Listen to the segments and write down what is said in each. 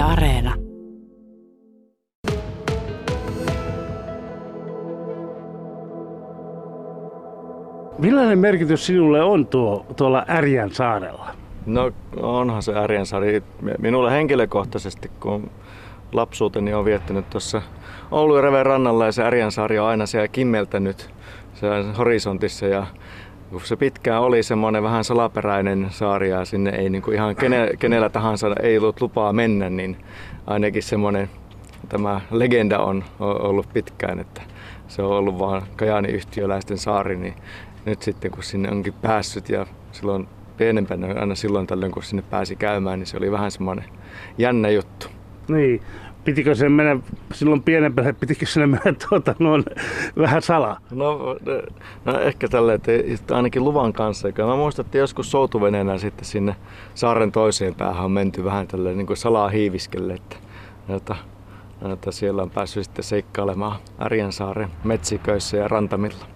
Yle Areena. Millainen merkitys sinulle on tuo, tuolla Ärjän saarella? No onhan se Ärjänsaari. Minulle henkilökohtaisesti, kun lapsuuteni on viettänyt tuossa Oulujärven rannalla ja se Ärjänsaari on aina siellä kimmeltänyt se horisontissa ja se pitkään oli semmoinen vähän salaperäinen saari ja sinne ei niin kuin ihan kene, kenellä tahansa ei ollut lupaa mennä, niin ainakin semmoinen tämä legenda on ollut pitkään, että se on ollut vaan Kajani yhtiöläisten saari, niin nyt sitten kun sinne onkin päässyt ja silloin pienempänä aina silloin tällöin kun sinne pääsi käymään, niin se oli vähän semmoinen jännä juttu. Niin, pitikö se mennä silloin pienempänä, pitikö se mennä tuota, noin, vähän salaa? No, no ehkä tällä, että ainakin luvan kanssa. Mä muistan, että joskus soutuveneenä sitten sinne saaren toiseen päähän on menty vähän tälle niin kuin salaa hiiviskelle, että, että, että siellä on päässyt sitten seikkailemaan Ärjänsaaren metsiköissä ja rantamilla.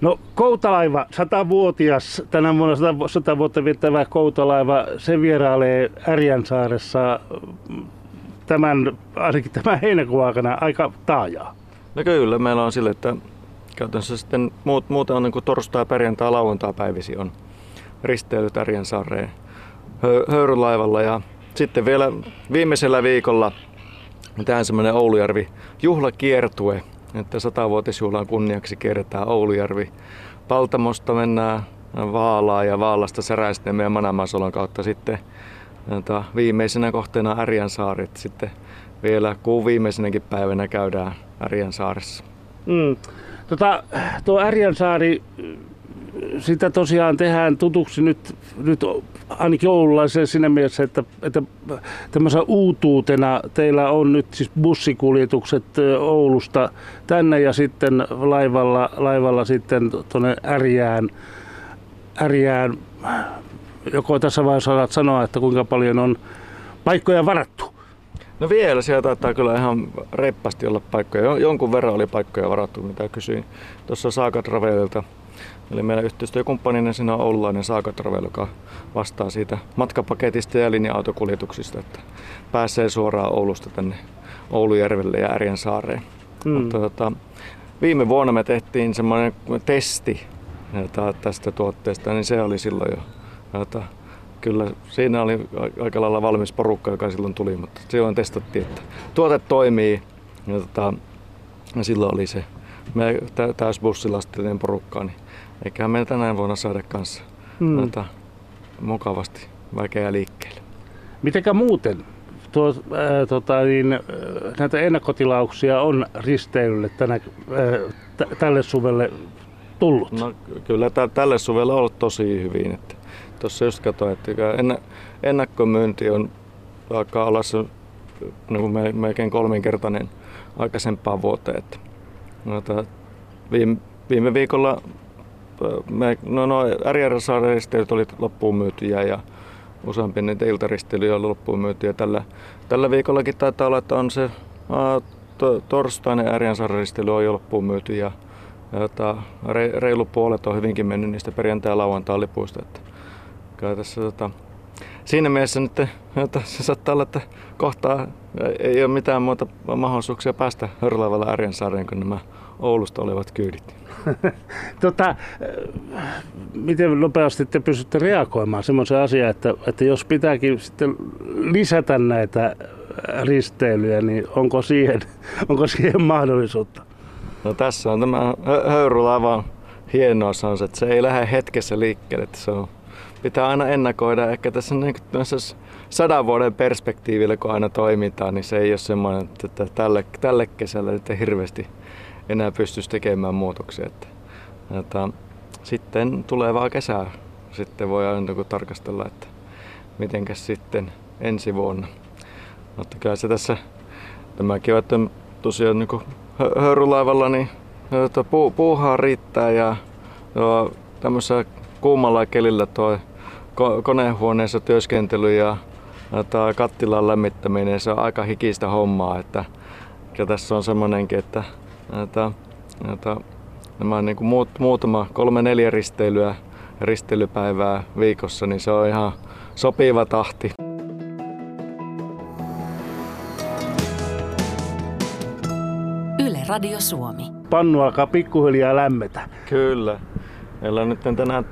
No Koutalaiva, satavuotias, tänä vuonna sata, sata vuotta viettävä Koutalaiva, se vierailee Ärjänsaaressa tämän, ainakin tämän heinäkuun aikana aika taajaa. No kyllä, meillä on sille, että käytännössä sitten muut, muuten on niin kuin torstai, perjantai, lauantai päivisi on risteilyt Ärjänsaareen höyrylaivalla ja sitten vielä viimeisellä viikolla tähän semmoinen Oulujärvi juhlakiertue, että satavuotisjuhlan kunniaksi kierretään Oulujärvi. Paltamosta mennään Vaalaa ja Vaalasta Säräisten ja Manamasolon kautta sitten Jota viimeisenä kohteena Ärjänsaaret. Sitten vielä kuun viimeisenäkin päivänä käydään Ärjänsaaressa. Mm. Tota, tuo Ärjänsaari, sitä tosiaan tehdään tutuksi nyt, nyt ainakin oululaiseen siinä mielessä, että, että tämmöisen uutuutena teillä on nyt siis bussikuljetukset Oulusta tänne ja sitten laivalla, laivalla sitten tuonne Ärjään, Ärjään joko tässä vaiheessa saat sanoa, että kuinka paljon on paikkoja varattu? No vielä, siellä taitaa kyllä ihan reppasti olla paikkoja. Jonkun verran oli paikkoja varattu, mitä kysyin tuossa Saakatravelilta. Eli meidän yhteistyökumppaninen siinä on oululainen Saakatravel, joka vastaa siitä matkapaketista ja linja-autokuljetuksista, että pääsee suoraan Oulusta tänne Oulujärvelle ja Ärjänsaareen. Hmm. Mutta, tota, viime vuonna me tehtiin semmoinen testi tästä tuotteesta, niin se oli silloin jo Jota, kyllä siinä oli aika lailla valmis porukka, joka silloin tuli, mutta silloin testattiin, että tuote toimii. Ja, tota, ja silloin oli se me täysbussilastillinen porukka, niin eiköhän me tänään vuonna saada kanssa hmm. jota, mukavasti väkeä liikkeelle. Mitenkä muuten tuo, ää, tota, niin, näitä ennakkotilauksia on risteilylle tänä, ää, t- tälle suvelle tullut? No, kyllä t- tälle suvelle on ollut tosi hyvin. Että Tuossa just katsoin, että ennakkomyynti on alkaa olla se niin kuin melkein kolminkertainen aikaisempaan vuoteen. Että, noita, viime, viime viikolla me, no, no, risteilyt oli loppuun myytyjä ja useampi niitä iltaristeilyjä oli loppuun myytyjä. Tällä, tällä viikollakin taitaa olla, että on se aa, to, torstainen ristely on jo loppuun myyty ja, ja re, reilu puolet on hyvinkin mennyt niistä perjantai- ja lauantai lipuista. Että kyllä tässä tota, siinä mielessä nyt että se saattaa olla, että kohtaa ei ole mitään muuta mahdollisuuksia päästä Hörlävällä Arjansaareen kuin nämä Oulusta olevat kyydit. tota, miten nopeasti te pystytte reagoimaan semmoisen asiaan, että, että jos pitääkin sitten lisätä näitä risteilyjä, niin onko siihen, onko siihen mahdollisuutta? No tässä on tämä höyrylaivan hienous on se, että se ei lähde hetkessä liikkeelle. Että se on pitää aina ennakoida. Ehkä tässä niin sadan vuoden perspektiivillä, kun aina toimitaan, niin se ei ole semmoinen, että tälle, tälle kesällä ei hirveästi enää pystyisi tekemään muutoksia. Että, että, sitten tulevaa kesää sitten voi aina niin tarkastella, että mitenkäs sitten ensi vuonna. Mutta kyllä se tässä, tämä kevät tosiaan niin höyrylaivalla, niin puuhaa riittää ja tämmöisessä kuumalla kelillä tuo konehuoneessa työskentely ja tämä kattilan lämmittäminen, se on aika hikistä hommaa. Että, ja tässä on semmoinenkin, että, että, että nämä niin kuin muut, muutama, kolme neljä risteilyä, risteilypäivää viikossa, niin se on ihan sopiva tahti. Yle Radio Suomi. Pannu alkaa pikkuhiljaa lämmetä. Kyllä. Meillä nyt tänään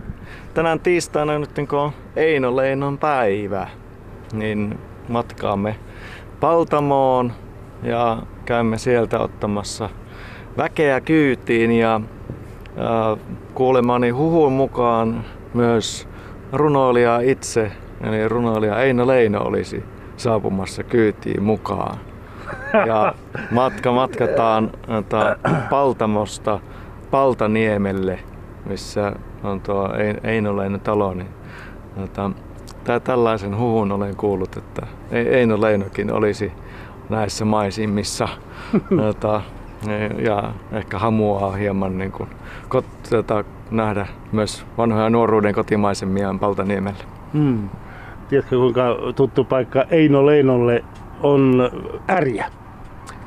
tänään tiistaina nyt kun on Eino Leinon päivä, niin matkaamme Paltamoon ja käymme sieltä ottamassa väkeä kyytiin ja, ja kuulemani huhun mukaan myös runoilija itse, eli runoilija Eino Leino olisi saapumassa kyytiin mukaan. Ja matka matkataan Paltamosta Paltaniemelle, missä on tuo Eino talo. Niin, ota, tää, tällaisen huhun olen kuullut, että Eino Leinokin olisi näissä maisimissa. ota, ja ehkä hamuaa hieman niin kuin, kot, tota, nähdä myös vanhoja nuoruuden kotimaisemia Paltaniemellä. Hmm. Tiedätkö kuinka tuttu paikka Eino Leinolle on Ärjä?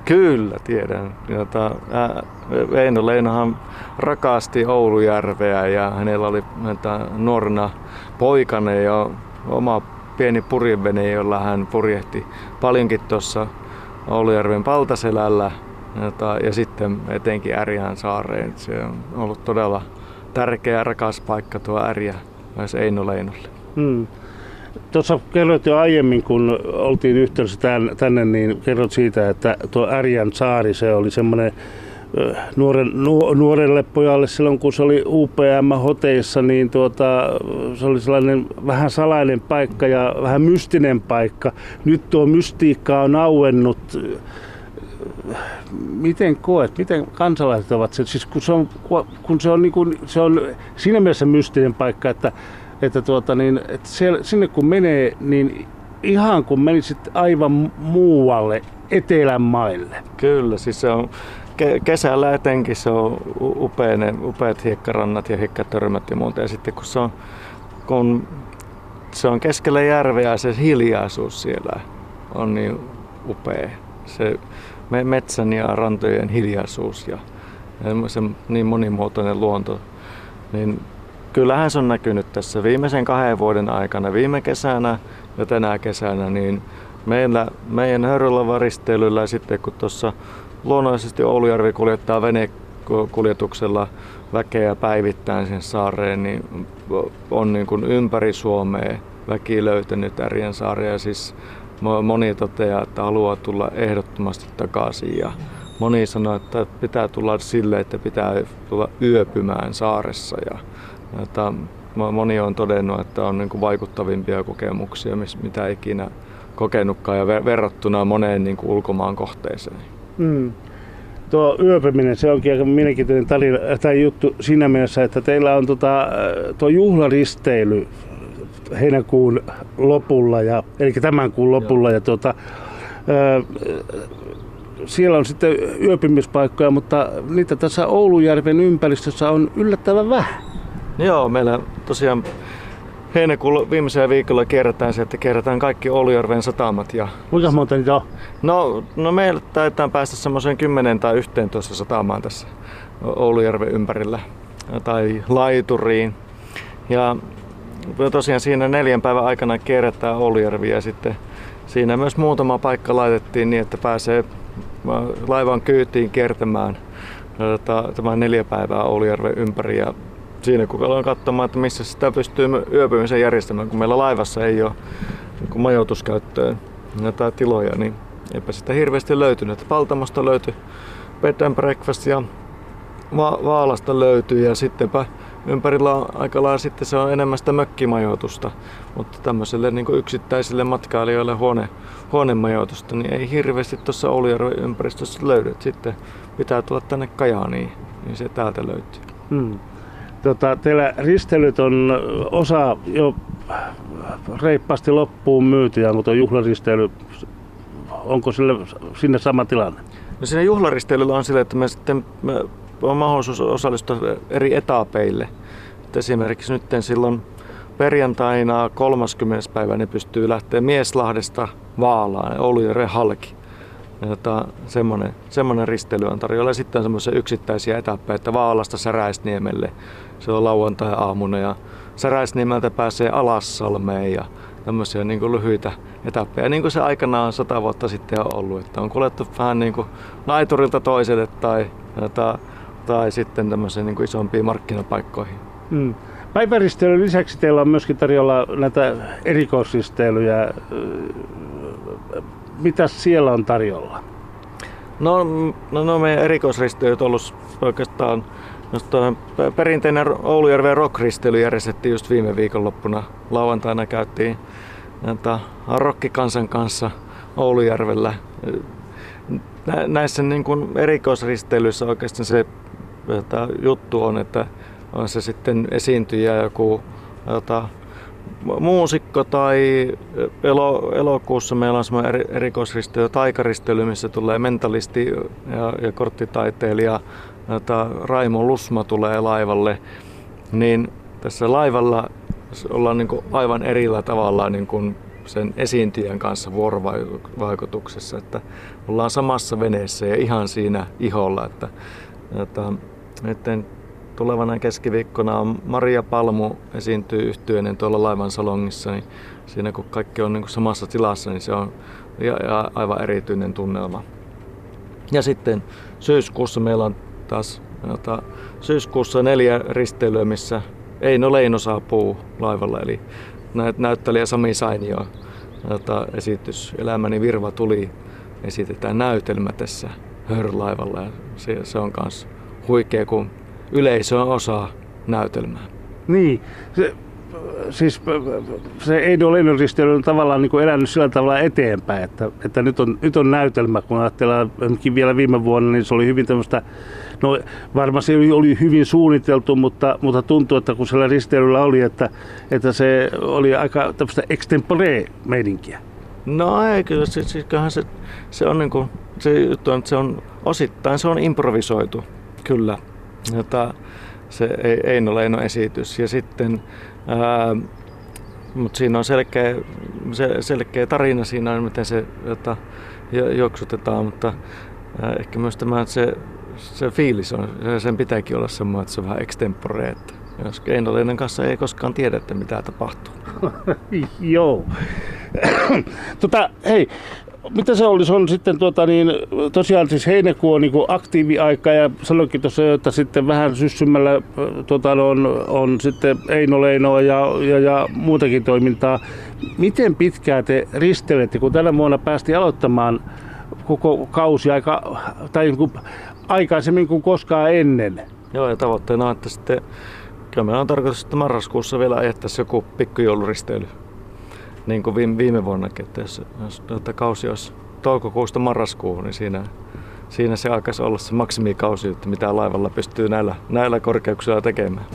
Kyllä, tiedän. Jota, ää, Eino Leinohan rakasti Oulujärveä ja hänellä oli että, nuorena poikana jo oma pieni purjevene, jolla hän purjehti paljonkin tuossa Oulujärven Paltaselällä jota, ja sitten etenkin Ärjään saareen. Se on ollut todella tärkeä ja rakas paikka tuo Ärjä myös Eino Leinolle. Hmm. Tuossa kerroit jo aiemmin, kun oltiin yhteydessä tänne, niin kerrot siitä, että tuo Ärjän saari, se oli semmoinen nuoren, nu, nuorelle pojalle silloin, kun se oli UPM-hoteissa, niin tuota, se oli sellainen vähän salainen paikka ja vähän mystinen paikka. Nyt tuo mystiikka on auennut. Miten koet, miten kansalaiset ovat se, siis kun se on, kun se on, niin kuin, se on siinä mielessä mystinen paikka, että että, tuota, niin, että siellä, sinne kun menee, niin ihan kun menisit aivan muualle etelän maille. Kyllä, siis se on ke- kesällä etenkin se on upeane, upeat hiekkarannat ja hiekkatörmät ja muuta. Ja sitten kun se on, kun se on keskellä järveä se hiljaisuus siellä on niin upea. Se metsän ja rantojen hiljaisuus ja, ja se niin monimuotoinen luonto, niin kyllähän se on näkynyt tässä viimeisen kahden vuoden aikana, viime kesänä ja tänä kesänä, niin meillä, meidän hörrylavaristeilyllä sitten kun tuossa luonnollisesti Oulujärvi kuljettaa venekuljetuksella väkeä päivittäin sen saareen, niin on niin kuin ympäri Suomea väki löytänyt Ärjen saaria. Siis moni toteaa, että haluaa tulla ehdottomasti takaisin ja moni sanoo, että pitää tulla sille, että pitää tulla yöpymään saaressa. Ja että moni on todennut, että on niin kuin vaikuttavimpia kokemuksia, mitä ikinä kokenutkaan ja verrattuna moneen niin kuin ulkomaan kohteeseen. Mm. Tuo yöpyminen, se onkin aika mielenkiintoinen tarina, tai juttu siinä mielessä, että teillä on tota, tuo juhlaristeily heinäkuun lopulla, ja, eli tämän kuun lopulla, ja tuota, siellä on sitten yöpymispaikkoja, mutta niitä tässä Oulujärven ympäristössä on yllättävän vähän. Joo, meillä tosiaan heinäkuun viimeisellä viikolla kierrätään se, että kierrätään kaikki Oulujärven satamat. Ja... Kuinka monta niitä on? No, no meillä taitaa päästä semmoiseen 10 tai 11 satamaan tässä Oulujärven ympärillä tai laituriin. Ja tosiaan siinä neljän päivän aikana kierrätään Oulujärvi ja sitten siinä myös muutama paikka laitettiin niin, että pääsee laivan kyytiin kiertämään tämä neljä päivää Oulujärven ympäri ja siinä kun aloin katsomaan, että missä sitä pystyy yöpymisen järjestämään, kun meillä laivassa ei ole niin majoituskäyttöön näitä tiloja, niin eipä sitä hirveästi löytynyt. Paltamosta löytyi bed and breakfast ja Va- Vaalasta löytyy ja sittenpä ympärillä on aika lailla sitten se on enemmän sitä mökkimajoitusta, mutta tämmöiselle niin yksittäisille matkailijoille huone, huonemajoitusta, niin ei hirveästi tuossa Oulujärven ympäristössä löydy. Sitten pitää tulla tänne Kajaaniin, niin se täältä löytyy. Hmm. Tota, teillä ristelyt on osa jo reippaasti loppuun myytyjä, mutta juhlaristeily, onko sille, sinne sama tilanne? No siinä juhlaristeilyllä on sille, että me sitten me on mahdollisuus osallistua eri etapeille. Et esimerkiksi nyt silloin perjantaina 30. päivä ne pystyy lähteä Mieslahdesta Vaalaan, Oulujärven halki. Jota, semmoinen, semmoinen risteily on tarjolla. Ja sitten semmoisia yksittäisiä etappeja, että Vaalasta Säräisniemelle. Se on lauantai-aamuna ja Säräisniemeltä pääsee Alassalmeen ja tämmöisiä niin kuin lyhyitä etappeja, niin kuin se aikanaan sata vuotta sitten on ollut. Että on kuljettu vähän niin kuin laiturilta toiselle tai, tai, tai sitten tämmöisiin niin kuin isompiin markkinapaikkoihin. Mm. Päiväristeilyjen lisäksi teillä on myöskin tarjolla näitä erikoisristeilyjä. Mitä siellä on tarjolla? No, no, no meidän erikoisristeilyt on ollut oikeastaan perinteinen Oulujärven rockristeily järjestettiin just viime viikonloppuna. Lauantaina käytiin näitä rokkikansan kanssa Oulujärvellä. Näissä niin kuin erikoisristeilyissä oikeastaan se juttu on, että on se sitten esiintyjä joku jota, muusikko tai elo, elokuussa meillä on semmoinen erikoisristeily, taikaristely, missä tulee mentalisti ja, ja korttitaiteilija jota Raimo Lusma tulee laivalle, niin tässä laivalla ollaan niin kuin aivan erillä tavalla niin kuin sen esiintyjän kanssa vuorovaikutuksessa, että ollaan samassa veneessä ja ihan siinä iholla, että, että, että tulevana keskiviikkona Maria Palmu esiintyy yhtyeinen tuolla laivan salongissa, niin siinä kun kaikki on niin kuin samassa tilassa, niin se on ja, ja aivan erityinen tunnelma. Ja sitten syyskuussa meillä on taas jota, syyskuussa neljä risteilyä, missä Eino Leino saapuu laivalla, eli näyttelijä Sami Sainio jota, esitys Elämäni virva tuli esitetään näytelmä tässä hörlaivalla ja se, se on myös huikea, kun yleisö on osa näytelmää. Niin, se, siis se Eido risteily on tavallaan niin kuin elänyt sillä tavalla eteenpäin, että, että nyt, on, nyt on näytelmä, kun ajatellaan vielä viime vuonna, niin se oli hyvin tämmöistä No varmasti oli, oli hyvin suunniteltu, mutta, mutta tuntuu, että kun siellä risteilyllä oli, että, että se oli aika tämmöistä extempore-meininkiä. No ei, kyllä se, siis se, se on niin kuin, se juttu on, että se on osittain se on improvisoitu, kyllä. Jota, se ei, Eino Leino esitys. Ja sitten, ää, mutta siinä on selkeä, se, selkeä tarina siinä, miten se jota, juoksutetaan, mutta ää, ehkä myös tämä, että se se fiilis on, sen pitääkin olla semmoinen, että se on vähän extempore, että jos Keinolainen kanssa ei koskaan tiedä, että mitä tapahtuu. Joo. tota, hei, mitä se olisi on sitten tuota, niin, tosiaan siis heinäkuu on niin aktiiviaika ja sanoinkin tuossa, että sitten vähän syssymällä tuota, on, on sitten Eino Leinoa ja, ja, ja muutakin toimintaa. Miten pitkään te ristelette, kun tänä vuonna päästiin aloittamaan koko kausi aika, tai niin kuin aikaisemmin kuin koskaan ennen. Joo, ja tavoitteena on, että sitten kyllä meillä on tarkoitus, että marraskuussa vielä ajettaisiin joku pikkujouluristeily. Niin kuin viime, viime vuonnakin, että jos, jos että kausi olisi toukokuusta marraskuuhun, niin siinä, siinä se alkaisi olla se maksimikausi, että mitä laivalla pystyy näillä, näillä korkeuksilla tekemään.